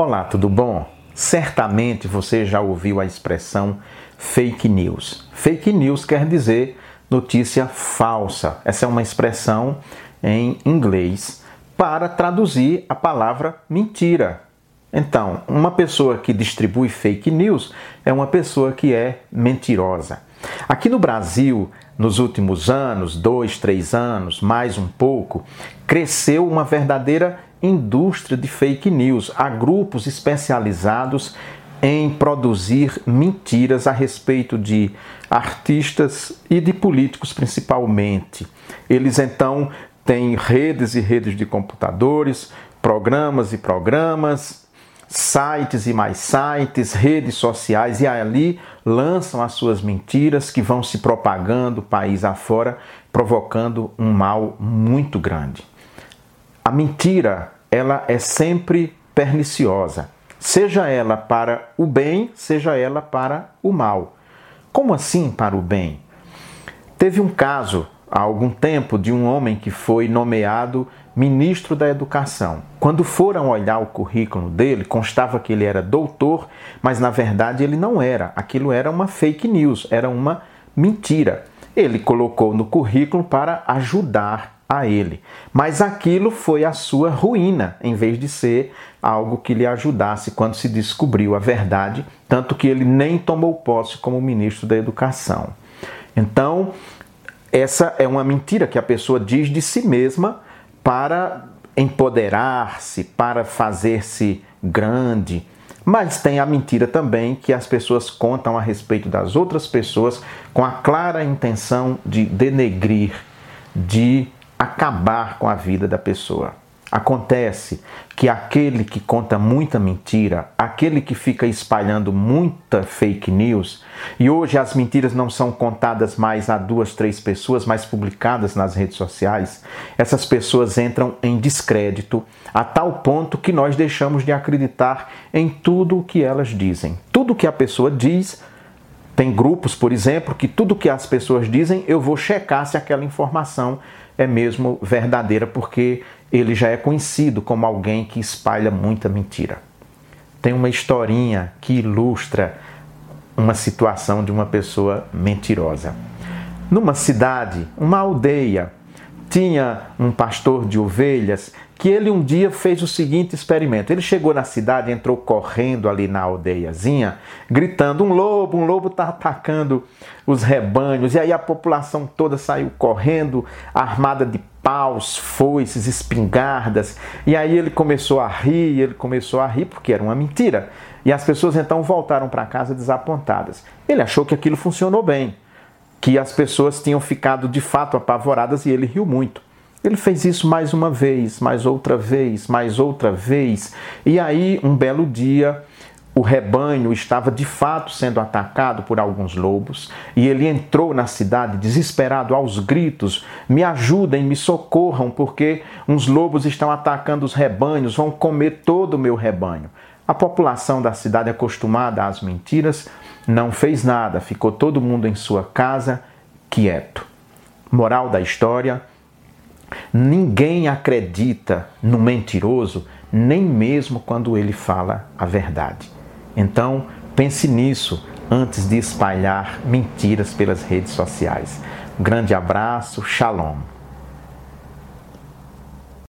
Olá, tudo bom? Certamente você já ouviu a expressão fake news. Fake news quer dizer notícia falsa. Essa é uma expressão em inglês para traduzir a palavra mentira. Então, uma pessoa que distribui fake news é uma pessoa que é mentirosa. Aqui no Brasil, nos últimos anos, dois, três anos, mais um pouco, cresceu uma verdadeira indústria de fake news. Há grupos especializados em produzir mentiras a respeito de artistas e de políticos principalmente. Eles então têm redes e redes de computadores, programas e programas, sites e mais sites, redes sociais e ali lançam as suas mentiras que vão se propagando país afora, provocando um mal muito grande. A mentira, ela é sempre perniciosa, seja ela para o bem, seja ela para o mal. Como assim para o bem? Teve um caso há algum tempo de um homem que foi nomeado ministro da Educação. Quando foram olhar o currículo dele, constava que ele era doutor, mas na verdade ele não era. Aquilo era uma fake news, era uma mentira. Ele colocou no currículo para ajudar a ele. Mas aquilo foi a sua ruína, em vez de ser algo que lhe ajudasse quando se descobriu a verdade, tanto que ele nem tomou posse como ministro da Educação. Então, essa é uma mentira que a pessoa diz de si mesma para empoderar-se, para fazer-se grande. Mas tem a mentira também que as pessoas contam a respeito das outras pessoas com a clara intenção de denegrir, de acabar com a vida da pessoa. Acontece que aquele que conta muita mentira, aquele que fica espalhando muita fake news, e hoje as mentiras não são contadas mais a duas, três pessoas, mas publicadas nas redes sociais, essas pessoas entram em descrédito a tal ponto que nós deixamos de acreditar em tudo o que elas dizem. Tudo que a pessoa diz, tem grupos, por exemplo, que tudo que as pessoas dizem, eu vou checar se aquela informação é mesmo verdadeira, porque ele já é conhecido como alguém que espalha muita mentira. Tem uma historinha que ilustra uma situação de uma pessoa mentirosa. Numa cidade, uma aldeia, tinha um pastor de ovelhas que ele um dia fez o seguinte experimento. Ele chegou na cidade, entrou correndo ali na aldeiazinha, gritando: um lobo, um lobo está atacando os rebanhos. E aí a população toda saiu correndo, armada de paus, foices, espingardas. E aí ele começou a rir, ele começou a rir porque era uma mentira. E as pessoas então voltaram para casa desapontadas. Ele achou que aquilo funcionou bem, que as pessoas tinham ficado de fato apavoradas e ele riu muito. Ele fez isso mais uma vez, mais outra vez, mais outra vez. E aí, um belo dia, o rebanho estava de fato sendo atacado por alguns lobos e ele entrou na cidade desesperado aos gritos: Me ajudem, me socorram, porque uns lobos estão atacando os rebanhos, vão comer todo o meu rebanho. A população da cidade, acostumada às mentiras, não fez nada, ficou todo mundo em sua casa, quieto. Moral da história Ninguém acredita no mentiroso, nem mesmo quando ele fala a verdade. Então, pense nisso antes de espalhar mentiras pelas redes sociais. Um grande abraço, shalom.